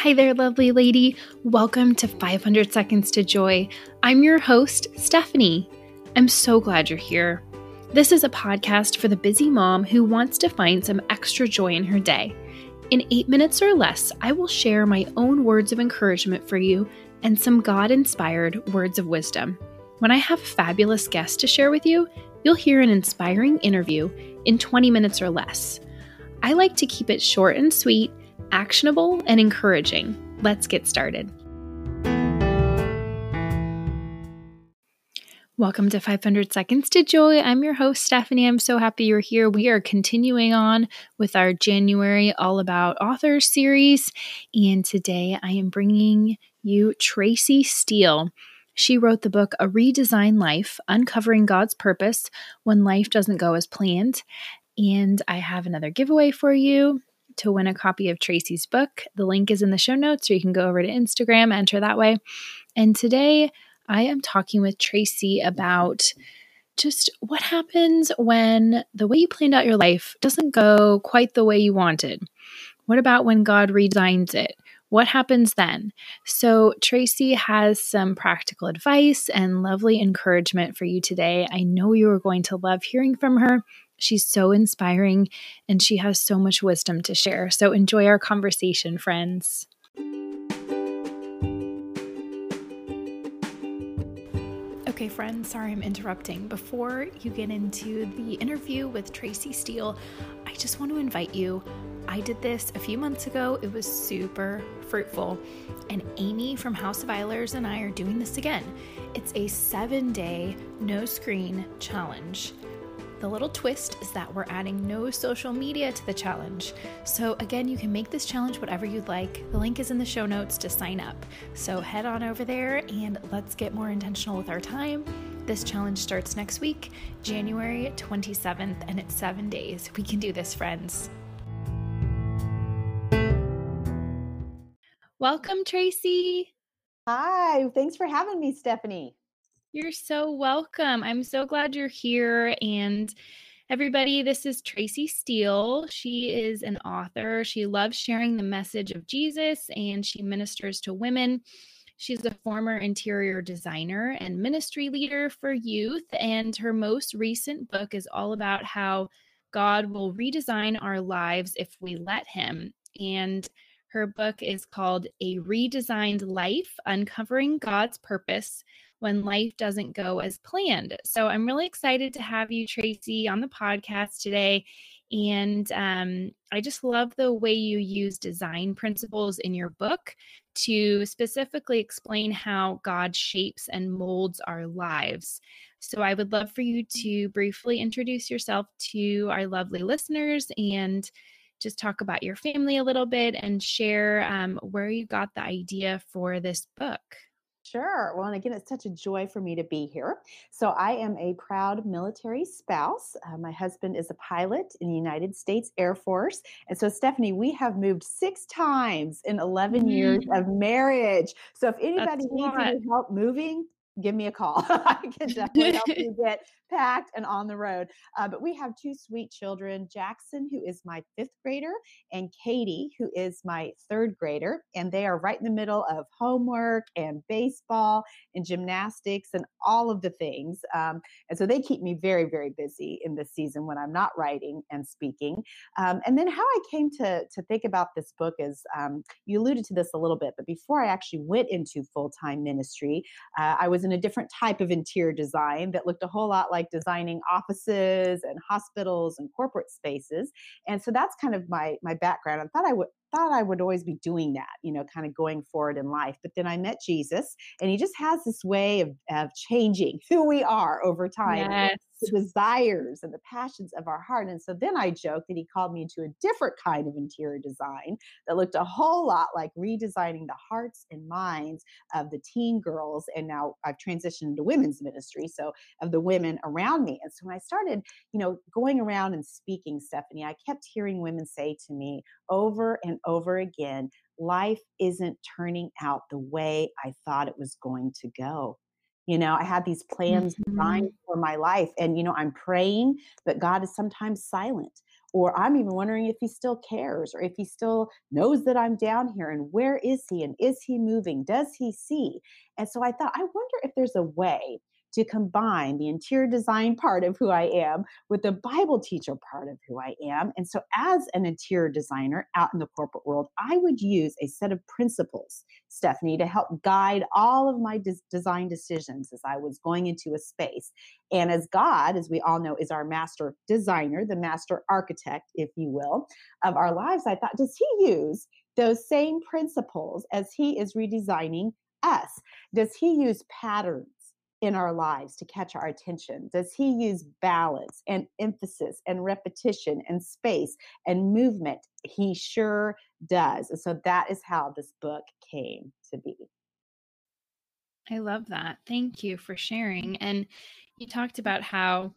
Hi there, lovely lady. Welcome to 500 Seconds to Joy. I'm your host, Stephanie. I'm so glad you're here. This is a podcast for the busy mom who wants to find some extra joy in her day. In eight minutes or less, I will share my own words of encouragement for you and some God inspired words of wisdom. When I have a fabulous guest to share with you, you'll hear an inspiring interview in 20 minutes or less. I like to keep it short and sweet, actionable, and encouraging. Let's get started. Welcome to 500 Seconds to Joy. I'm your host, Stephanie. I'm so happy you're here. We are continuing on with our January All About Authors series. And today I am bringing you Tracy Steel. She wrote the book A Redesign Life Uncovering God's Purpose When Life Doesn't Go as Planned. And I have another giveaway for you to win a copy of Tracy's book. The link is in the show notes, or you can go over to Instagram, enter that way. And today I am talking with Tracy about just what happens when the way you planned out your life doesn't go quite the way you wanted. What about when God redesigns it? What happens then? So, Tracy has some practical advice and lovely encouragement for you today. I know you are going to love hearing from her. She's so inspiring and she has so much wisdom to share. So, enjoy our conversation, friends. Okay, friends, sorry I'm interrupting. Before you get into the interview with Tracy Steel, I just want to invite you. I did this a few months ago, it was super fruitful. And Amy from House of Eilers and I are doing this again. It's a seven day no screen challenge. The little twist is that we're adding no social media to the challenge. So, again, you can make this challenge whatever you'd like. The link is in the show notes to sign up. So, head on over there and let's get more intentional with our time. This challenge starts next week, January 27th, and it's seven days. We can do this, friends. Welcome, Tracy. Hi, thanks for having me, Stephanie. You're so welcome. I'm so glad you're here. And everybody, this is Tracy Steel. She is an author. She loves sharing the message of Jesus and she ministers to women. She's a former interior designer and ministry leader for youth. And her most recent book is all about how God will redesign our lives if we let Him. And her book is called A Redesigned Life Uncovering God's Purpose when life doesn't go as planned. So I'm really excited to have you, Tracy, on the podcast today. And um, I just love the way you use design principles in your book to specifically explain how God shapes and molds our lives. So I would love for you to briefly introduce yourself to our lovely listeners and just talk about your family a little bit and share um, where you got the idea for this book. Sure. Well, and again, it's such a joy for me to be here. So, I am a proud military spouse. Uh, my husband is a pilot in the United States Air Force. And so, Stephanie, we have moved six times in 11 mm. years of marriage. So, if anybody needs any help moving, give me a call. I can definitely help you get packed and on the road. Uh, but we have two sweet children Jackson, who is my fifth grader, and Katie, who is my third grader. And they are right in the middle of homework and baseball and gymnastics and all of the things. Um, and so they keep me very, very busy in this season when I'm not writing and speaking. Um, and then how I came to, to think about this book is um, you alluded to this a little bit, but before I actually went into full time ministry, uh, I was in a different type of interior design that looked a whole lot like designing offices and hospitals and corporate spaces. And so that's kind of my my background. I thought I would thought I would always be doing that, you know, kind of going forward in life. But then I met Jesus, and he just has this way of, of changing who we are over time. Yes. The desires and the passions of our heart. And so then I joked that he called me into a different kind of interior design that looked a whole lot like redesigning the hearts and minds of the teen girls. And now I've transitioned to women's ministry, so of the women around me. And so when I started, you know, going around and speaking, Stephanie, I kept hearing women say to me over and over again, life isn't turning out the way I thought it was going to go. You know, I had these plans mm-hmm. for my life, and, you know, I'm praying, but God is sometimes silent. or I'm even wondering if he still cares or if he still knows that I'm down here and where is he and is he moving? Does he see? And so I thought, I wonder if there's a way to combine the interior design part of who I am with the Bible teacher part of who I am. And so, as an interior designer out in the corporate world, I would use a set of principles, Stephanie, to help guide all of my des- design decisions as I was going into a space. And as God, as we all know, is our master designer, the master architect, if you will, of our lives, I thought, does he use those same principles as he is redesigning us? Does he use patterns? In our lives to catch our attention? Does he use balance and emphasis and repetition and space and movement? He sure does. And so that is how this book came to be. I love that. Thank you for sharing. And you talked about how,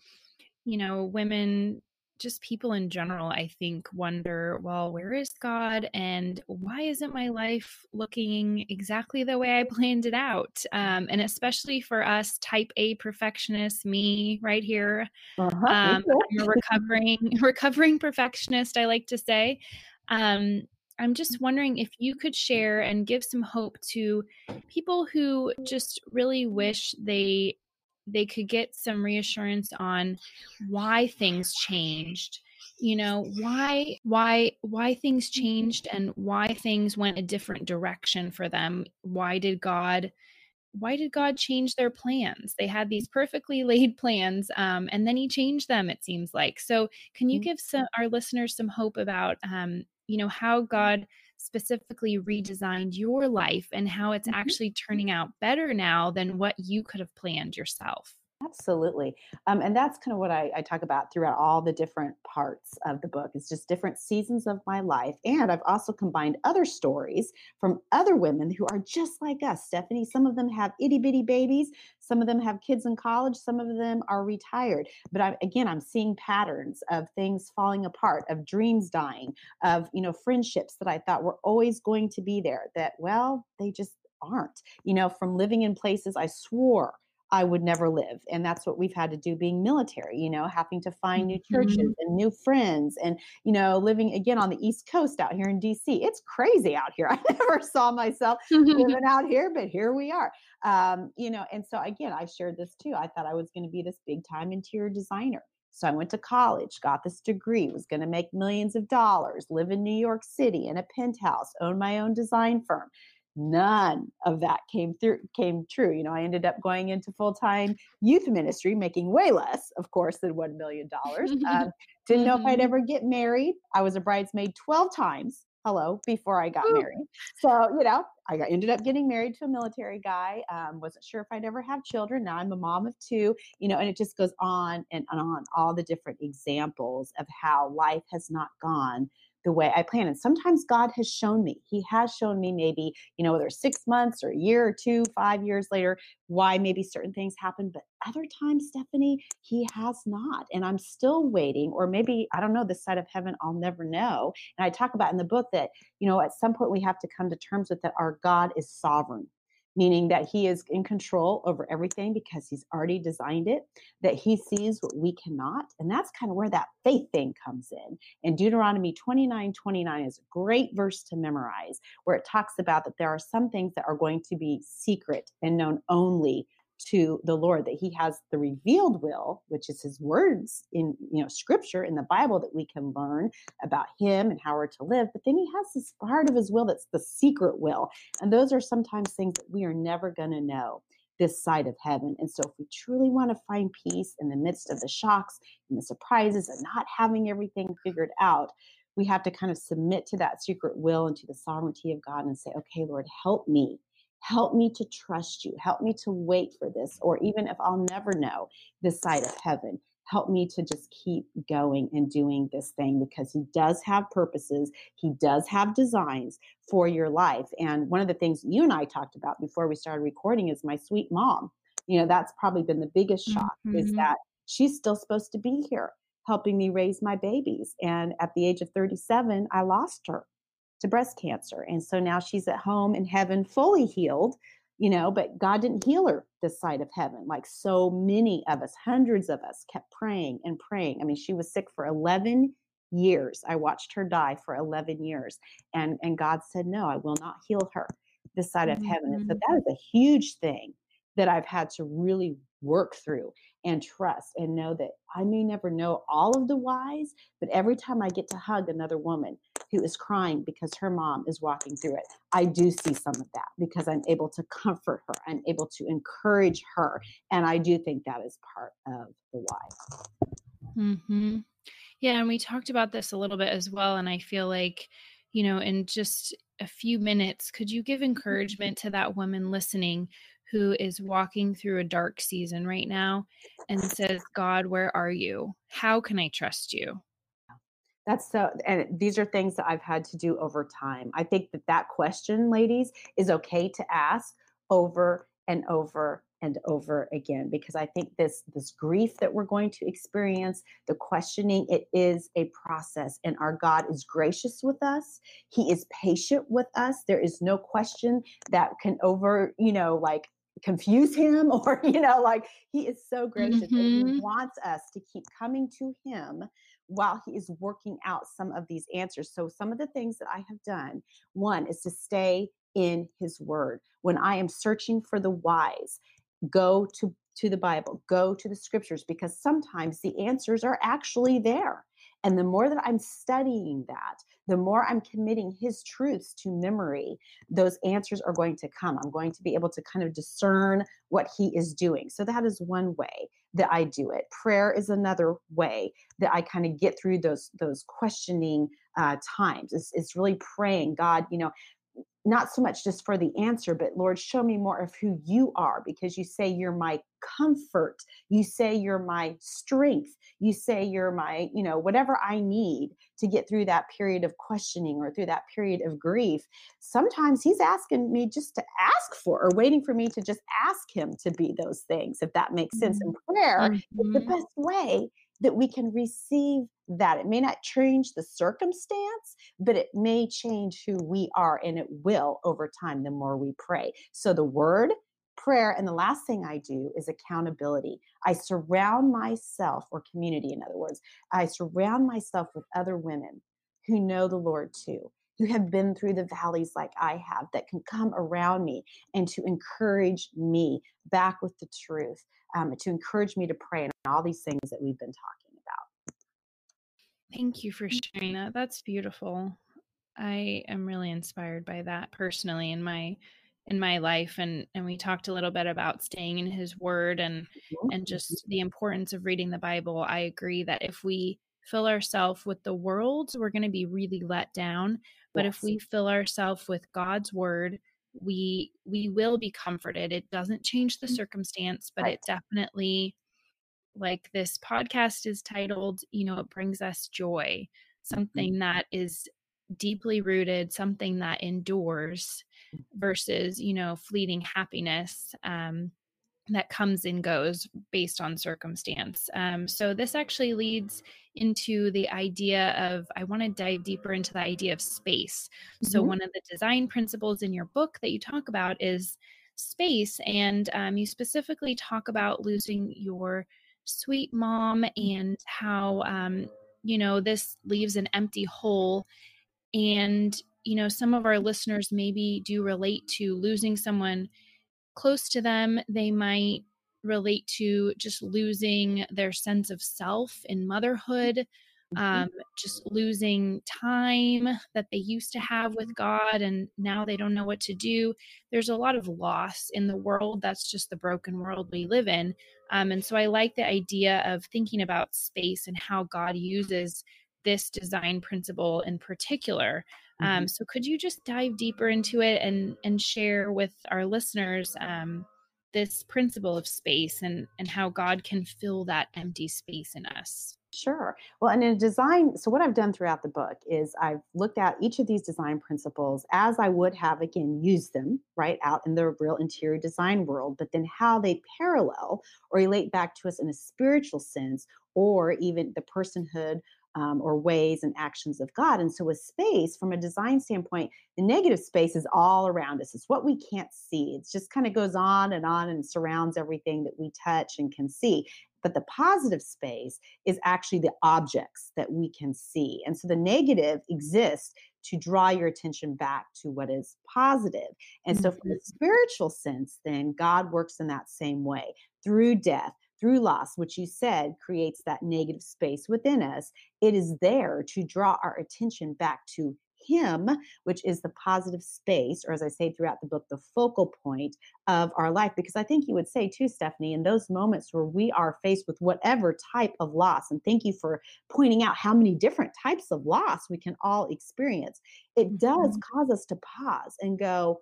you know, women just people in general, I think, wonder, well, where is God and why isn't my life looking exactly the way I planned it out? Um, and especially for us, type A perfectionists, me right here, uh-huh. um, I'm a recovering recovering perfectionist. I like to say. Um, I'm just wondering if you could share and give some hope to people who just really wish they they could get some reassurance on why things changed you know why why why things changed and why things went a different direction for them. Why did god why did god change their plans? They had these perfectly laid plans um, and then he changed them it seems like. So can you mm. give some our listeners some hope about um, you know how god specifically redesigned your life and how it's mm-hmm. actually turning out better now than what you could have planned yourself. Absolutely. Um, and that's kind of what I, I, talk about throughout all the different parts of the book. It's just different seasons of my life. And I've also combined other stories from other women who are just like us, Stephanie. Some of them have itty bitty babies. Some of them have kids in college. Some of them are retired. But I, again, I'm seeing patterns of things falling apart, of dreams dying, of, you know, friendships that I thought were always going to be there that, well, they just aren't. You know, from living in places I swore I would never live. And that's what we've had to do being military, you know, having to find new churches mm-hmm. and new friends and, you know, living again on the East Coast out here in DC. It's crazy out here. I never saw myself living out here, but here we are. Um, you know, and so again, I shared this too. I thought I was going to be this big time interior designer. So I went to college, got this degree, was going to make millions of dollars, live in New York City in a penthouse, own my own design firm none of that came through came true you know i ended up going into full-time youth ministry making way less of course than $1 million um, didn't know if i'd mm-hmm. ever get married i was a bridesmaid 12 times hello before i got Ooh. married so you know i got, ended up getting married to a military guy um, wasn't sure if i'd ever have children now i'm a mom of two you know and it just goes on and on all the different examples of how life has not gone the way I plan. And sometimes God has shown me, He has shown me maybe, you know, whether six months or a year or two, five years later, why maybe certain things happen. But other times, Stephanie, He has not. And I'm still waiting, or maybe, I don't know, this side of heaven, I'll never know. And I talk about in the book that, you know, at some point we have to come to terms with that our God is sovereign meaning that he is in control over everything because he's already designed it, that he sees what we cannot. And that's kind of where that faith thing comes in. And Deuteronomy 29 29 is a great verse to memorize, where it talks about that there are some things that are going to be secret and known only to the Lord, that He has the revealed will, which is His words in you know Scripture in the Bible that we can learn about Him and how we're to live. But then He has this part of His will that's the secret will, and those are sometimes things that we are never going to know this side of heaven. And so, if we truly want to find peace in the midst of the shocks and the surprises and not having everything figured out, we have to kind of submit to that secret will and to the sovereignty of God and say, okay, Lord, help me help me to trust you. Help me to wait for this or even if i'll never know this side of heaven help me to just keep going and doing this thing because he does have purposes. He does have designs for your life. And one of the things you and i talked about before we started recording is my sweet mom. You know that's probably been the biggest shock mm-hmm. is that she's still supposed to be here helping me raise my babies. And at the age of 37 i lost her to breast cancer. And so now she's at home in heaven, fully healed, you know, but God didn't heal her this side of heaven. Like so many of us, hundreds of us kept praying and praying. I mean, she was sick for 11 years. I watched her die for 11 years. And, and God said, No, I will not heal her this side mm-hmm. of heaven. And so mm-hmm. that is a huge thing that I've had to really work through and trust and know that I may never know all of the whys, but every time I get to hug another woman who is crying because her mom is walking through it, I do see some of that because I'm able to comfort her, I'm able to encourage her. And I do think that is part of the why. Mm-hmm. Yeah. And we talked about this a little bit as well. And I feel like, you know, in just a few minutes, could you give mm-hmm. encouragement to that woman listening who is walking through a dark season right now and says, God, where are you? How can I trust you? That's so, and these are things that I've had to do over time. I think that that question, ladies, is okay to ask over and over and over again because i think this this grief that we're going to experience the questioning it is a process and our god is gracious with us he is patient with us there is no question that can over you know like confuse him or you know like he is so gracious mm-hmm. he wants us to keep coming to him while he is working out some of these answers. So some of the things that i have done one is to stay in his word. When i am searching for the wise go to to the bible go to the scriptures because sometimes the answers are actually there and the more that i'm studying that the more i'm committing his truths to memory those answers are going to come. I'm going to be able to kind of discern what he is doing. So that is one way that i do it. Prayer is another way that i kind of get through those those questioning uh, times. It's, it's really praying god you know not so much just for the answer, but Lord, show me more of who you are because you say you're my comfort. You say you're my strength. You say you're my, you know, whatever I need to get through that period of questioning or through that period of grief. Sometimes He's asking me just to ask for or waiting for me to just ask Him to be those things, if that makes sense. And mm-hmm. prayer mm-hmm. is the mm-hmm. best way that we can receive that. It may not change the circumstance, but it may change who we are, and it will over time the more we pray. So, the word, prayer, and the last thing I do is accountability. I surround myself, or community, in other words, I surround myself with other women who know the Lord too. Who have been through the valleys like I have, that can come around me and to encourage me back with the truth, um, to encourage me to pray, and all these things that we've been talking. Thank you for mm. sharing that. That's beautiful. I am really inspired by that personally in my in my life and and we talked a little bit about staying in his word and mm-hmm. and just the importance of reading the bible i agree that if we fill ourselves with the world we're going to be really let down but yes. if we fill ourselves with god's word we we will be comforted it doesn't change the mm. circumstance but right. it definitely like this podcast is titled, you know, it brings us joy, mm-hmm. something that is deeply rooted, something that endures versus, you know, fleeting happiness um, that comes and goes based on circumstance. Um, so this actually leads into the idea of, I want to dive deeper into the idea of space. Mm-hmm. So one of the design principles in your book that you talk about is space. And um, you specifically talk about losing your sweet mom and how um, you know this leaves an empty hole and you know some of our listeners maybe do relate to losing someone close to them they might relate to just losing their sense of self in motherhood. Um, just losing time that they used to have with God and now they don't know what to do. There's a lot of loss in the world. That's just the broken world we live in. Um, and so I like the idea of thinking about space and how God uses this design principle in particular. Um, mm-hmm. so could you just dive deeper into it and and share with our listeners um, this principle of space and and how God can fill that empty space in us? Sure. Well, and in design, so what I've done throughout the book is I've looked at each of these design principles as I would have, again, used them right out in the real interior design world, but then how they parallel or relate back to us in a spiritual sense or even the personhood um, or ways and actions of God. And so, with space, from a design standpoint, the negative space is all around us. It's what we can't see. It just kind of goes on and on and surrounds everything that we touch and can see. But the positive space is actually the objects that we can see. And so the negative exists to draw your attention back to what is positive. And so, from the mm-hmm. spiritual sense, then God works in that same way through death, through loss, which you said creates that negative space within us. It is there to draw our attention back to him, which is the positive space, or as I say throughout the book, the focal point of our life. Because I think you would say too, Stephanie, in those moments where we are faced with whatever type of loss, and thank you for pointing out how many different types of loss we can all experience, it does mm-hmm. cause us to pause and go,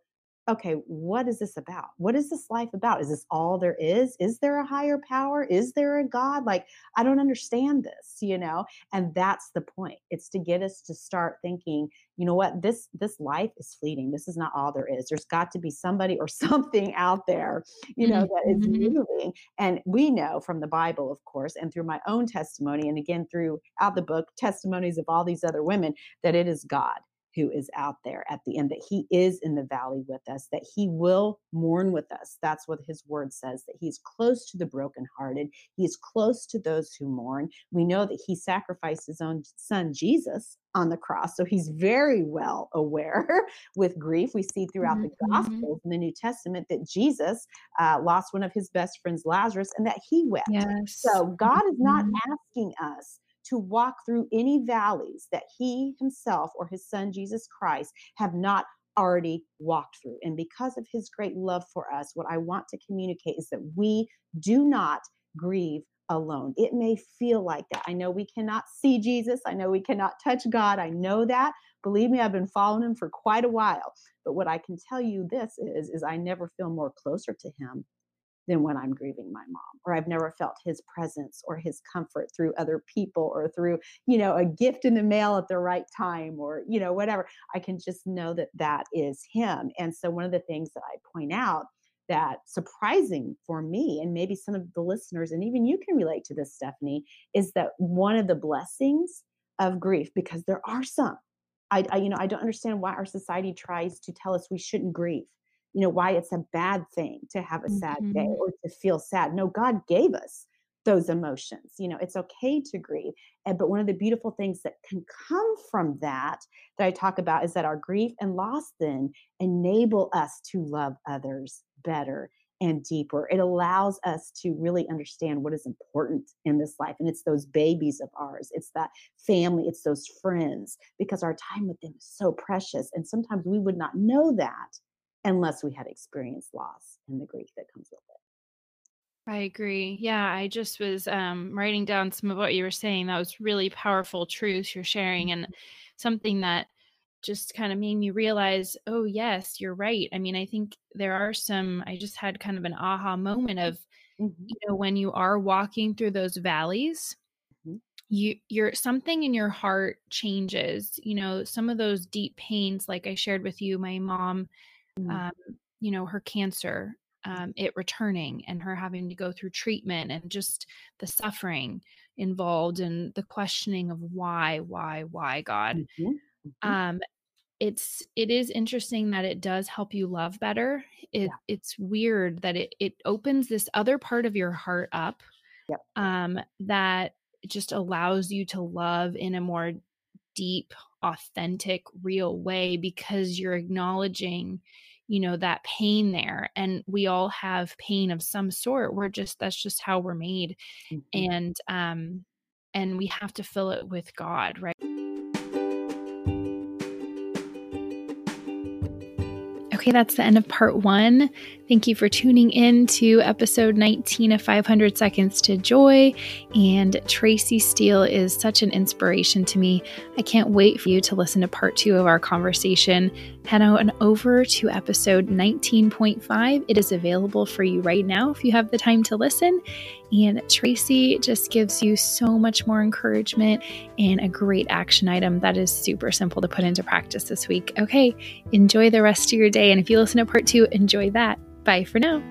okay, what is this about? What is this life about? Is this all there is? Is there a higher power? Is there a God? Like, I don't understand this, you know? And that's the point. It's to get us to start thinking, you know what, this this life is fleeting. This is not all there is. There's got to be somebody or something out there, you know, that is mm-hmm. moving. And we know from the Bible, of course, and through my own testimony, and again throughout the book, testimonies of all these other women, that it is God who is out there at the end, that he is in the valley with us, that he will mourn with us. That's what his word says, that he's close to the brokenhearted, he is close to those who mourn. We know that he sacrificed his own son, Jesus, on the cross. So he's very well aware with grief. We see throughout mm-hmm. the Gospels in the New Testament that Jesus uh, lost one of his best friends, Lazarus, and that he wept. Yes. So God is not mm-hmm. asking us to walk through any valleys that he himself or his son Jesus Christ have not already walked through. And because of his great love for us, what I want to communicate is that we do not grieve alone. It may feel like that. I know we cannot see Jesus. I know we cannot touch God. I know that. Believe me, I've been following him for quite a while. But what I can tell you this is is I never feel more closer to him than when I'm grieving my mom, or I've never felt his presence or his comfort through other people or through, you know, a gift in the mail at the right time or, you know, whatever. I can just know that that is him. And so, one of the things that I point out that surprising for me, and maybe some of the listeners, and even you can relate to this, Stephanie, is that one of the blessings of grief, because there are some. I, I you know, I don't understand why our society tries to tell us we shouldn't grieve you know why it's a bad thing to have a sad mm-hmm. day or to feel sad no god gave us those emotions you know it's okay to grieve and but one of the beautiful things that can come from that that i talk about is that our grief and loss then enable us to love others better and deeper it allows us to really understand what is important in this life and it's those babies of ours it's that family it's those friends because our time with them is so precious and sometimes we would not know that unless we had experienced loss and the grief that comes with it. I agree. Yeah, I just was um, writing down some of what you were saying. That was really powerful truths you're sharing, and mm-hmm. something that just kind of made me realize, oh, yes, you're right. I mean, I think there are some, I just had kind of an aha moment of, mm-hmm. you know, when you are walking through those valleys, mm-hmm. you you're something in your heart changes you know some of those deep pains like i shared with you my mom mm. um, you know, her cancer, um, it returning and her having to go through treatment and just the suffering involved and the questioning of why, why, why God. Mm-hmm. Mm-hmm. Um, it's it is interesting that it does help you love better. It yeah. it's weird that it it opens this other part of your heart up. Yep. Um, that just allows you to love in a more deep, authentic, real way because you're acknowledging you know that pain there and we all have pain of some sort we're just that's just how we're made mm-hmm. and um and we have to fill it with god right Okay, that's the end of part one. Thank you for tuning in to episode 19 of 500 Seconds to Joy. And Tracy Steel is such an inspiration to me. I can't wait for you to listen to part two of our conversation. Head on over to episode 19.5. It is available for you right now if you have the time to listen. And Tracy just gives you so much more encouragement and a great action item that is super simple to put into practice this week. Okay, enjoy the rest of your day. And if you listen to part two, enjoy that. Bye for now.